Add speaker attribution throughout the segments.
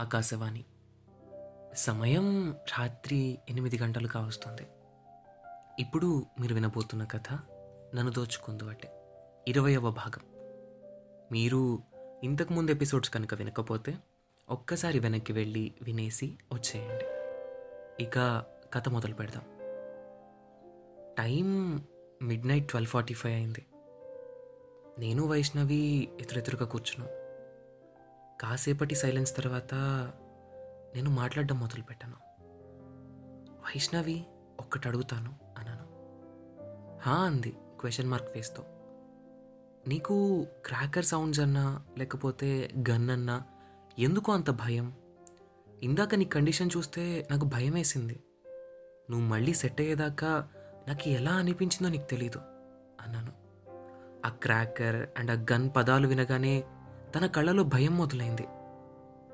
Speaker 1: ఆకాశవాణి. సమయం రాత్రి ఎనిమిది గంటలు కావస్తుంది ఇప్పుడు మీరు వినబోతున్న కథ నన్ను దోచుకుందు అంటే ఇరవయవ భాగం. మీరు ఇంతకుముందు ఎపిసోడ్స్ కనుక వినకపోతే ఒక్కసారి వెనక్కి వెళ్ళి వినేసి వచ్చేయండి. ఇక కథ మొదలు పెడదాం. Time midnight twelve forty five అయింది. నేను వైష్ణవి ఎదురెదురుగా కూర్చున్నాం. కాసేపటి సైలెన్స్ తర్వాత నేను మాట్లాడడం మొదలుపెట్టాను. వైష్ణవి ఒక్కటి అడుగుతాను అన్నాను. హా అంది క్వశ్చన్ మార్క్ ఫేస్తో. నీకు క్రాకర్ సౌండ్స్ అన్నా లేకపోతే గన్ అన్నా ఎందుకు అంత భయం? ఇందాక నీ కండిషన్ చూస్తే నాకు భయం వేసింది నువ్వు మళ్ళీ సెట్ అయ్యేదాకా నాకు ఎలా అనిపించిందో నీకు తెలీదు అన్నాను. ఆ క్రాకర్ అండ్ ఆ గన్ పదాలు వినగానే తన కళ్ళలో భయం మొదలైంది.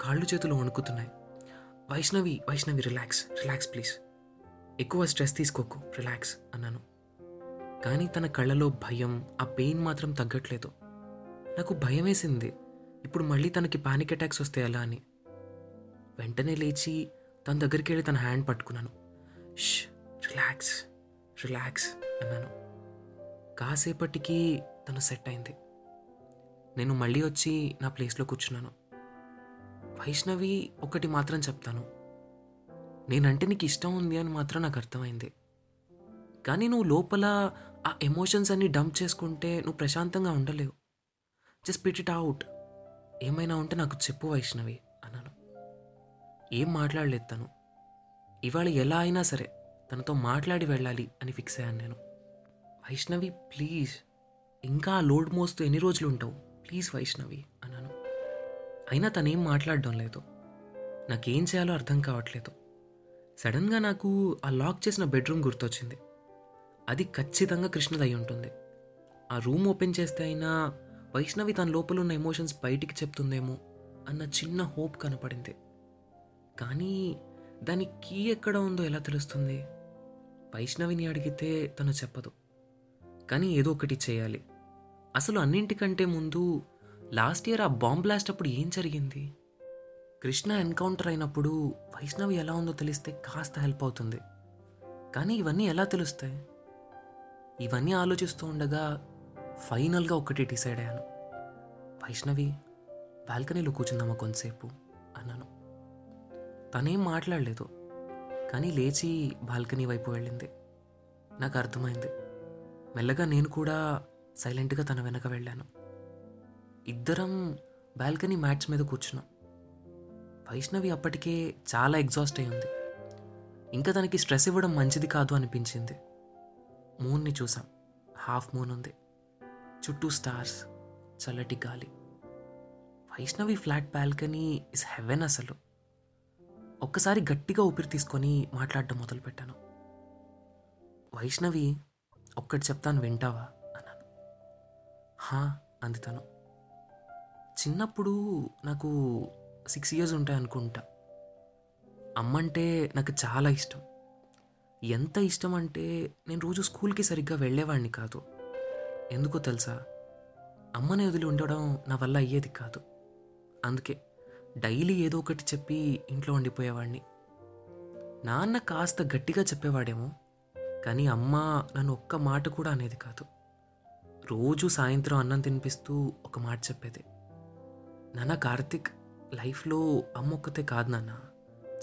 Speaker 1: కాళ్ళు చేతులు వణుకుతున్నాయి. Vaishnavi Vaishnavi relax relax please. ఎక్కువ స్ట్రెస్ తీసుకోకు రిలాక్స్ అన్నాను. కానీ తన కళ్ళలో భయం ఆ పెయిన్ మాత్రం తగ్గట్లేదు. నాకు భయం వేసింది ఇప్పుడు మళ్ళీ తనకి పానిక్ అటాక్స్ వస్తే ఎలా అని. వెంటనే లేచి తన దగ్గరికి వెళ్ళి తన హ్యాండ్ పట్టుకున్నాను. ష్ రిలాక్స్ రిలాక్స్ అన్నాను. కాసేపటికి తను సెట్ అయింది. నేను మళ్ళీ వచ్చి నా ప్లేస్లో కూర్చున్నాను. వైష్ణవి ఒకటి మాత్రం చెప్తాను. నేనంటే నీకు ఇష్టం ఉంది అని మాత్రం నాకు అర్థమైంది. కానీ నువ్వు లోపల ఆ ఎమోషన్స్ అన్ని డంప్ చేసుకుంటే నువ్వు ప్రశాంతంగా ఉండలేవు. జస్ట్ పిట్ ఇట్ అవుట్ ఏమైనా ఉంటే నాకు చెప్పు వైష్ణవి అన్నాను. ఏం మాట్లాడలేదు తను. ఇవాళ ఎలా అయినా సరే తనతో మాట్లాడి వెళ్ళాలి అని ఫిక్స్ అయ్యాను నేను. వైష్ణవి ప్లీజ్ ఇంకా ఆ లోడ్ మోస్తూ ఎన్ని రోజులు ఉంటావు? ప్లీజ్ వైష్ణవి అన్నాను. అయినా తనేం మాట్లాడడం లేదు. నాకేం చేయాలో అర్థం కావట్లేదు. సడన్గా నాకు ఆ లాక్ చేసిన బెడ్రూమ్ గుర్తొచ్చింది. అది ఖచ్చితంగా కృష్ణది అయి ఉంటుంది. ఆ రూమ్ ఓపెన్ చేస్తే అయినా వైష్ణవి తన లోపల ఉన్న ఎమోషన్స్ బయటికి చెప్తుందేమో అన్న చిన్న హోప్ కనపడింది. కానీ దాని కీ ఎక్కడ ఉందో ఎలా తెలుస్తుంది? వైష్ణవిని అడిగితే తను చెప్పదు. కానీ ఏదో ఒకటి చేయాలి. అసలు అన్నింటికంటే ముందు లాస్ట్ ఇయర్ ఆ బాంబ్ బ్లాస్ట్ అప్పుడు ఏం జరిగింది? కృష్ణ ఎన్కౌంటర్ అయినప్పుడు వైష్ణవి ఎలా ఉందో తెలిస్తే కాస్త హెల్ప్ అవుతుంది. కానీ ఇవన్నీ ఎలా తెలుస్తాయి? ఇవన్నీ ఆలోచిస్తూ ఉండగా ఫైనల్గా ఒకటి డిసైడ్ అయ్యాను. వైష్ణవి బాల్కనీలో కూర్చుందామా కొంతసేపు? అన్నాను. తనేం మాట్లాడలేదు కానీ లేచి బాల్కనీ వైపు వెళ్ళింది. నాకు అర్థమైంది. మెల్లగా నేను కూడా సైలెంట్గా తన వెనక వెళ్ళాను. ఇద్దరం బాల్కనీ మ్యాట్స్ మీద కూర్చున్నాం. వైష్ణవి అప్పటికే చాలా ఎగ్జాస్ట్ అయి ఉంది. ఇంకా తనకి స్ట్రెస్ ఇవ్వడం మంచిది కాదు అనిపించింది. మూన్ని చూసాం. హాఫ్ మూన్ ఉంది. చుట్టూ స్టార్స్ చల్లటి గాలి. Vaishnavi flat balcony is heaven అసలు. ఒక్కసారి గట్టిగా ఊపిరి తీసుకొని మాట్లాడడం మొదలుపెట్టాను. వైష్ణవి ఒక్కటి చెప్తాను వింటావా? హా అంది తను. చిన్నప్పుడు నాకు సిక్స్ ఇయర్స్ ఉంటాయి అనుకుంటా. అమ్మంటే నాకు చాలా ఇష్టం. ఎంత ఇష్టం అంటే నేను రోజు స్కూల్కి సరిగ్గా వెళ్ళేవాడిని కాదు. ఎందుకో తెలుసా? అమ్మని వదిలి ఉండడం నా వల్ల అయ్యేది కాదు. అందుకే డైలీ ఏదో ఒకటి చెప్పి ఇంట్లో ఉండిపోయేవాడిని నాన్న కాస్త గట్టిగా చెప్పేవాడేమో కానీ అమ్మ నన్ను ఒక్క మాట కూడా అనేది కాదు. రోజు సాయంత్రం అన్నం తినిపిస్తూ ఒక మాట చెప్పేది. నాన్న కార్తిక్ లైఫ్లో అమ్మ ఒక్కతే కాదు నాన్న.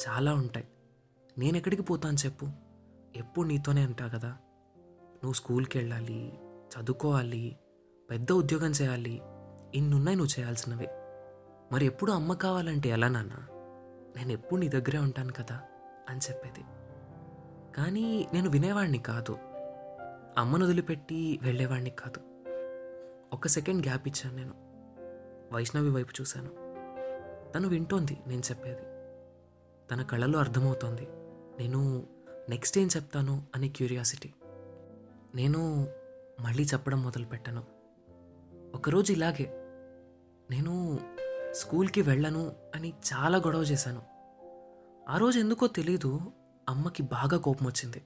Speaker 1: చాలా ఉంటాయి. నేను ఎక్కడికి పోతాను చెప్పు. ఎప్పుడు నీతోనే అంటా కదా. నువ్వు స్కూల్కి వెళ్ళాలి చదువుకోవాలి పెద్ద ఉద్యోగం చేయాలి. ఇన్నున్నాయి నువ్వు చేయాల్సినవి. మరి ఎప్పుడు అమ్మ కావాలంటే ఎలా నాన్న? నేను ఎప్పుడు నీ దగ్గరే ఉంటాను కదా అని చెప్పేది. కానీ నేను వినేవాడిని కాదు. అమ్మను వదిలిపెట్టి వెళ్ళేవాడిని కాదు. ఒక సెకండ్ గ్యాప్ ఇచ్చాను నేను. వైష్ణవి వైపు చూశాను. తను వింటోంది నేను చెప్పేది. తన కళ్ళలో అర్థమవుతోంది. నేను నెక్స్ట్ ఏం చెప్తాను అనే క్యూరియాసిటీ. నేను మళ్ళీ చెప్పడం మొదలుపెట్టాను. ఒకరోజు ఇలాగే. నేను స్కూల్కి వెళ్ళను అని చాలా గొడవ చేశాను. ఆ రోజు ఎందుకో తెలీదు అమ్మకి బాగా కోపం వచ్చింది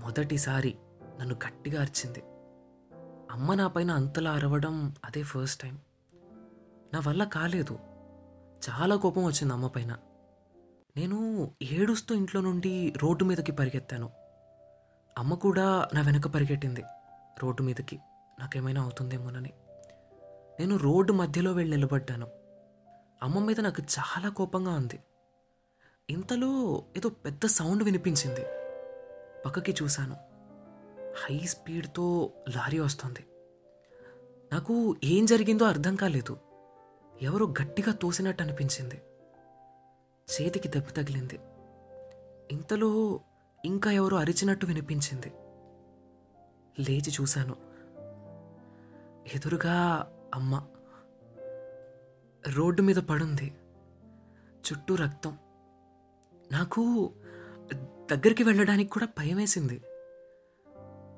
Speaker 1: మొదటిసారి నన్ను గట్టిగా అరిచింది. అమ్మ నా పైన అంతలా అరవడం అదే ఫస్ట్ టైం నా వల్ల కాలేదు. చాలా కోపం వచ్చింది అమ్మ పైన. నేను ఏడుస్తూ ఇంట్లో నుండి రోడ్డు మీదకి పరిగెత్తాను. అమ్మ కూడా నా వెనక పరిగెట్టింది రోడ్డు మీదకి. నాకేమైనా అవుతుందేమోనని. నేను రోడ్డు మధ్యలో వెళ్ళి నిలబడ్డాను. అమ్మ మీద నాకు చాలా కోపంగా ఉంది. ఇంతలో ఏదో పెద్ద సౌండ్ వినిపించింది. పక్కకి చూశాను. హై స్పీడ్తో లారీ వస్తుంది. నాకు ఏం జరిగిందో అర్థం కాలేదు. ఎవరో గట్టిగా తోసినట్టు అనిపించింది. చేతికి దెబ్బ తగిలింది. ఇంతలో ఇంకా ఎవరో అరిచినట్టు వినిపించింది. లేచి చూశాను. ఎదురుగా అమ్మ. రోడ్డు మీద పడుంది. చుట్టూ రక్తం. నాకు దగ్గరికి వెళ్ళడానికి కూడా భయమేసింది.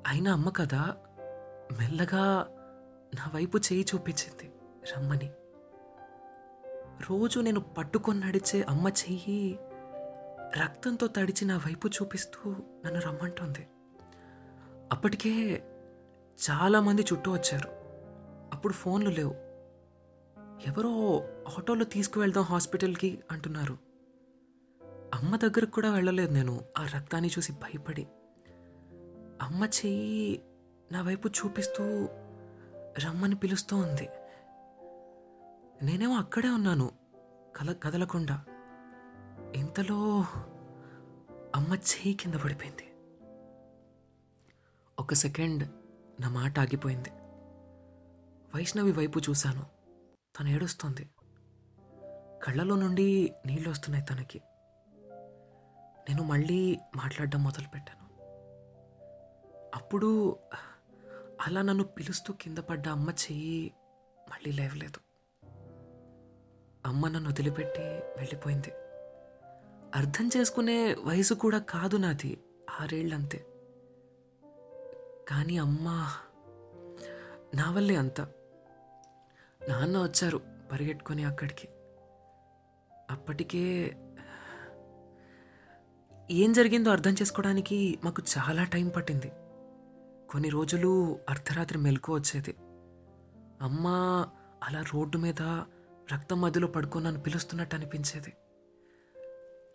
Speaker 1: అయినా అమ్మ కదా మెల్లగా నా వైపు చేయి చూపించింది రమ్మని. రోజు నేను పట్టుకొని నడిచే అమ్మ చెయ్యి రక్తంతో తడిచి నా వైపు చూపిస్తూ నన్ను రమ్మంటుంది. అప్పటికే చాలామంది చుట్టూ వచ్చారు. అప్పుడు ఫోన్లు లేవు. ఎవరో ఆటోలో తీసుకువెళ్దాం హాస్పిటల్కి అంటున్నారు. అమ్మ దగ్గరకు కూడా వెళ్ళలేదు నేను ఆ రక్తాన్ని చూసి భయపడి. అమ్మ చెయ్యి నా వైపు చూపిస్తూ రమ్మని పిలుస్తూ ఉంది నేనేమో అక్కడే ఉన్నాను కల కదలకుండా. ఇంతలో అమ్మ చెయ్యి కింద పడిపోయింది. ఒక సెకండ్ నా మాట ఆగిపోయింది. వైష్ణవి వైపు చూశాను తను ఏడుస్తోంది. కళ్ళలో నుండి నీళ్ళు వస్తున్నాయి తనకి. నేను మళ్ళీ మాట్లాడడం మొదలుపెట్టాను. అప్పుడు అలా నన్ను పిలుస్తూ కింద పడ్డ అమ్మ చెయ్యి మళ్ళీ లేవలేదు. అమ్మ నన్ను వదిలిపెట్టి వెళ్ళిపోయింది. అర్థం చేసుకునే వయసు కూడా కాదు నాది ఆరేళ్ళంతే. కానీ అమ్మ నా వల్లే అంత. నాన్న వచ్చారు పరిగెట్టుకొని అక్కడికి. అప్పటికే ఏం జరిగిందో అర్థం చేసుకోవడానికి మాకు చాలా టైం పట్టింది. కొన్ని రోజులు అర్ధరాత్రి మెలకు వచ్చేది. అమ్మ అలా రోడ్డు మీద రక్తం మధ్యలో పడుకొని నన్ను పిలుస్తున్నట్టు అనిపించేది.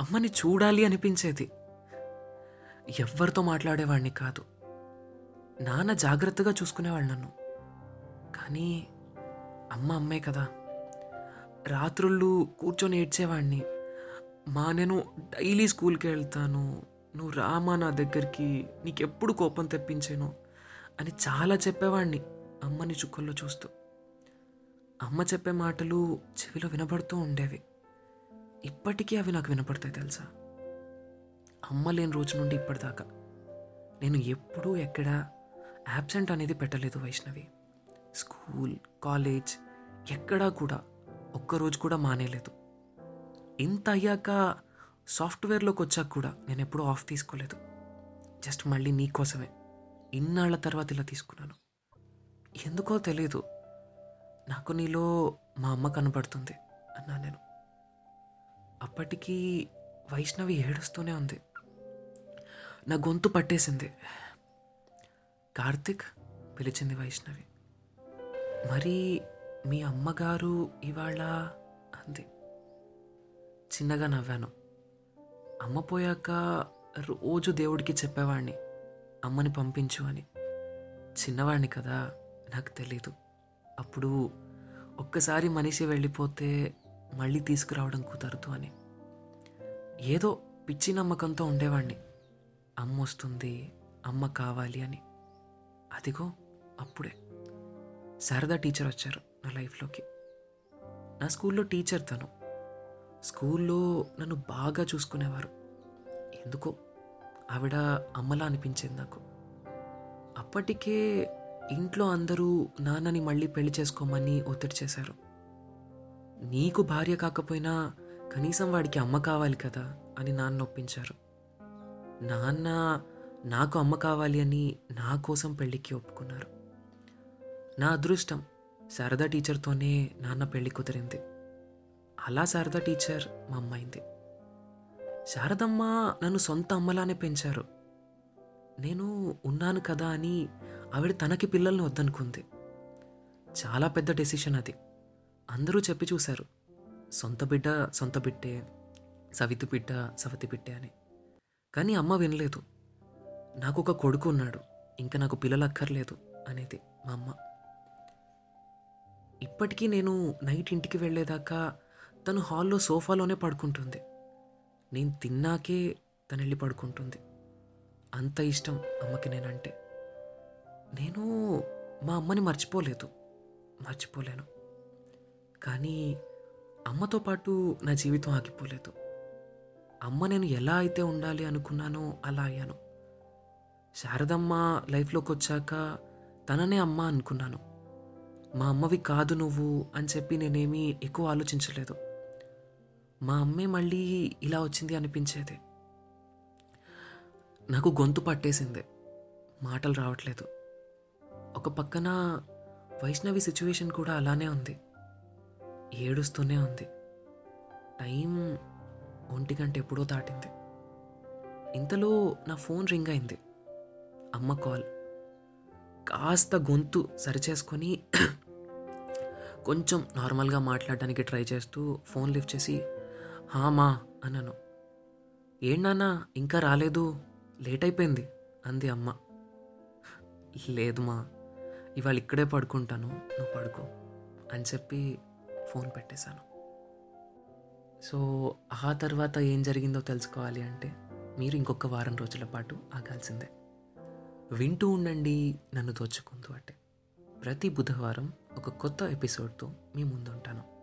Speaker 1: అమ్మని చూడాలి అనిపించేది. ఎవ్వరితో మాట్లాడేవాడిని కాదు. నాన్న జాగ్రత్తగా చూసుకునేవాళ్ళు నన్ను. కానీ అమ్మ అమ్మే కదా. రాత్రుళ్ళు కూర్చొని ఏడ్చేవాడిని మా నేను డైలీ స్కూల్కి వెళ్తాను. నువ్వు రామా నా దగ్గరికి. నీకెప్పుడు కోపం తెప్పించాను? అని చాలా చెప్పేవాడిని అమ్మని చుక్కల్లో చూస్తూ. అమ్మ చెప్పే మాటలు చెవిలో వినబడుతూ ఉండేవి. ఇప్పటికీ అవి నాకు వినపడతాయి తెలుసా? అమ్మ లేని రోజు నుండి ఇప్పటిదాకా నేను ఎప్పుడూ ఎక్కడ యాబ్సెంట్ అనేది పెట్టలేదు వైష్ణవి. స్కూల్ కాలేజ్ ఎక్కడా కూడా ఒక్కరోజు కూడా మానేలేదు. ఇంత అయ్యాక సాఫ్ట్వేర్లోకి వచ్చాక కూడా నేను ఎప్పుడూ ఆఫ్ తీసుకోలేదు. జస్ట్ మళ్ళీ నీకోసమే. ఇన్నాళ్ళ తర్వాత ఇలా తీసుకున్నాను. ఎందుకో తెలియదు నాకు నీలో మా అమ్మ కనబడుతుంది అన్నా నేను. అప్పటికి వైష్ణవి ఏడుస్తూనే ఉంది. నా గొంతు పట్టేసింది. కార్తిక్ పిలిచింది వైష్ణవి. మరి మీ అమ్మగారు ఇవాళ అంది. చిన్నగా నవ్వాను. అమ్మ పోయాక రోజు దేవుడికి చెప్పేవాడిని అమ్మని పంపించు అని. చిన్నవాడిని కదా నాకు తెలీదు. అప్పుడు ఒక్కసారి మనిషి వెళ్ళిపోతే మళ్ళీ తీసుకురావడం కుదరదు అని. ఏదో పిచ్చి నమ్మకంతో ఉండేవాడిని అమ్మ వస్తుంది అమ్మ కావాలి అని. అదిగో అప్పుడే. శారదా టీచర్ వచ్చారు నా లైఫ్లోకి. నా స్కూల్లో టీచర్ తను. స్కూల్లో నన్ను బాగా చూసుకునేవారు. ఎందుకో ఆవిడ అమ్మలా అనిపించింది నాకు. అప్పటికే ఇంట్లో అందరూ నాన్నని మళ్ళీ పెళ్ళి చేసుకోమని ఒత్తిడి చేశారు. నీకు భార్య కాకపోయినా కనీసం వాడికి అమ్మ కావాలి కదా అని నాన్న ఒప్పించారు. నాన్న నాకు అమ్మ కావాలి అని నా కోసం పెళ్ళికి ఒప్పుకున్నారు. నా అదృష్టం శారదా టీచర్తోనే నాన్న పెళ్ళి కుదిరింది. అలా శారదా టీచర్ మా అమ్మైంది శారదమ్మ నన్ను సొంత అమ్మలానే పెంచారు. నేను ఉన్నాను కదా అని ఆవిడ తనకి పిల్లల్ని వద్దనుకుంది. చాలా పెద్ద డెసిషన్ అది. అందరూ చెప్పి చూశారు. సొంత బిడ్డ సొంత బిడ్డే సవితి బిడ్డ సవతి బిడ్డే అని. కానీ అమ్మ వినలేదు. నాకు ఒక కొడుకు ఉన్నాడు. ఇంకా నాకు పిల్లలు అక్కర్లేదు అనేది మా అమ్మ. ఇప్పటికీ నేను నైట్ ఇంటికి వెళ్ళేదాకా తను హాల్లో సోఫాలోనే పడుకుంటుంది. నేను తిన్నాకే తను వెళ్ళి పడుకుంటుంది. అంత ఇష్టం అమ్మకి నేనంటే. నేను మా అమ్మని మర్చిపోలేదు. మర్చిపోలేను. కానీ అమ్మతో పాటు నా జీవితం ఆగిపోలేదు. అమ్మ నేను ఎలా అయితే ఉండాలి అనుకున్నానో అలా అయ్యాను. శారదమ్మ లైఫ్లోకి వచ్చాక తననే అమ్మ అనుకున్నాను. మా అమ్మవి కాదు నువ్వు అని చెప్పి నేనేమీ ఎక్కువ ఆలోచించలేదు. మా అమ్మే మళ్ళీ ఇలా వచ్చింది అనిపించేది. నాకు గొంతు పట్టేసింది. మాటలు రావట్లేదు. ఒక పక్కన వైష్ణవి సిచ్యువేషన్ కూడా అలానే ఉంది. ఏడుస్తూనే ఉంది. టైం ఒంటి గంట ఎప్పుడో దాటింది. ఇంతలో నా ఫోన్ రింగ్ అయింది. అమ్మ కాల్. కాస్త గొంతు సరిచేసుకొని కొంచెం నార్మల్గా మాట్లాడడానికి ట్రై చేస్తూ ఫోన్ లిఫ్ట్ చేసి హామా అన్నాను నాన్న ఇంకా రాలేదు. లేట్ అయిపోయింది అంది అమ్మ. లేదు మా ఇవాళ ఇక్కడే పడుకుంటాను నువ్వు పడుకో అని చెప్పి ఫోన్ పెట్టేశాను. సో ఆ తర్వాత ఏం జరిగిందో తెలుసుకోవాలి అంటే మీరు ఇంకొక వారం రోజుల పాటు ఆగాల్సిందే. వింటూ ఉండండి నన్ను దోచుకుంటూ అంటే. ప్రతి బుధవారం ఒక కొత్త ఎపిసోడ్తో మీ ముందుంటాను.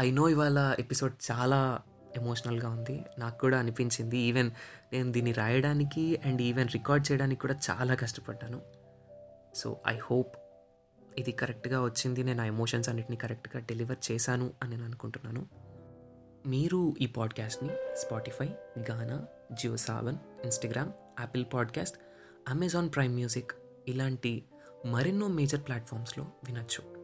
Speaker 1: ఐ నో ఇవాళ ఎపిసోడ్ చాలా ఎమోషనల్గా ఉంది. నాకు కూడా అనిపించింది. ఈవెన్ నేను దీన్ని రాయడానికి అండ్ ఈవెన్ రికార్డ్ చేయడానికి కూడా చాలా కష్టపడ్డాను. సో ఐ హోప్ ఇది కరెక్ట్గా వచ్చింది. నేను ఆ ఎమోషన్స్ అన్నిటిని కరెక్ట్గా డెలివర్ చేశాను అని నేను అనుకుంటున్నాను. మీరు ఈ పాడ్కాస్ట్ని Spotify Gaana Jio Saavn Instagram Apple podcast Amazon Prime Music ఇలాంటి మరెన్నో మేజర్ ప్లాట్ఫామ్స్లో వినొచ్చు.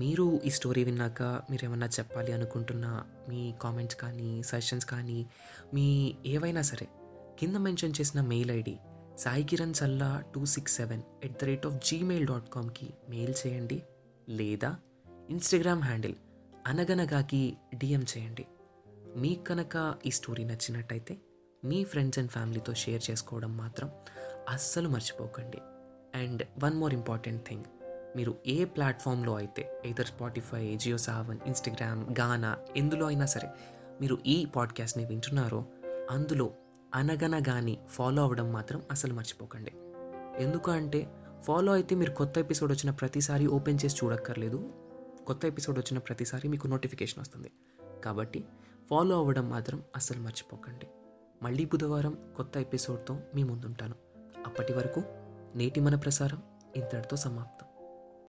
Speaker 1: మీరు ఈ స్టోరీ విన్నాక మీరు ఏమన్నా చెప్పాలి అనుకుంటున్న మీ కామెంట్స్ కానీ సజెషన్స్ కానీ మీ ఏవైనా సరే కింద మెన్షన్ చేసిన mail ID Sai Kiran Challa two six seven at the rate of Gmail dot కామ్కి mail చేయండి లేదా ఇన్స్టాగ్రామ్ హ్యాండిల్ అనగనగాకి డిఎం చేయండి. మీకు కనుక ఈ స్టోరీ నచ్చినట్టయితే మీ ఫ్రెండ్స్ అండ్ ఫ్యామిలీతో షేర్ చేసుకోవడం మాత్రం అస్సలు మర్చిపోకండి. And one more important thing మీరు ఏ ప్లాట్ఫామ్లో అయితే either Spotify Jio Saavn Instagram Gaana ఎందులో అయినా సరే మీరు ఈ పాడ్కాస్ట్ని వింటున్నారో అందులో అనగనగాని ఫాలో అవ్వడం మాత్రం అసలు మర్చిపోకండి. ఎందుకు అంటే ఫాలో అయితే మీరు కొత్త ఎపిసోడ్ వచ్చిన ప్రతిసారి ఓపెన్ చేసి చూడక్కర్లేదు. కొత్త ఎపిసోడ్ వచ్చిన ప్రతిసారి మీకు నోటిఫికేషన్ వస్తుంది. కాబట్టి ఫాలో అవ్వడం మాత్రం అస్సలు మర్చిపోకండి. మళ్ళీ బుధవారం కొత్త ఎపిసోడ్తో మీ ముందుంటాను. అప్పటి వరకు నేటి మన ప్రసారం ఇంతటితో సమాప్తం.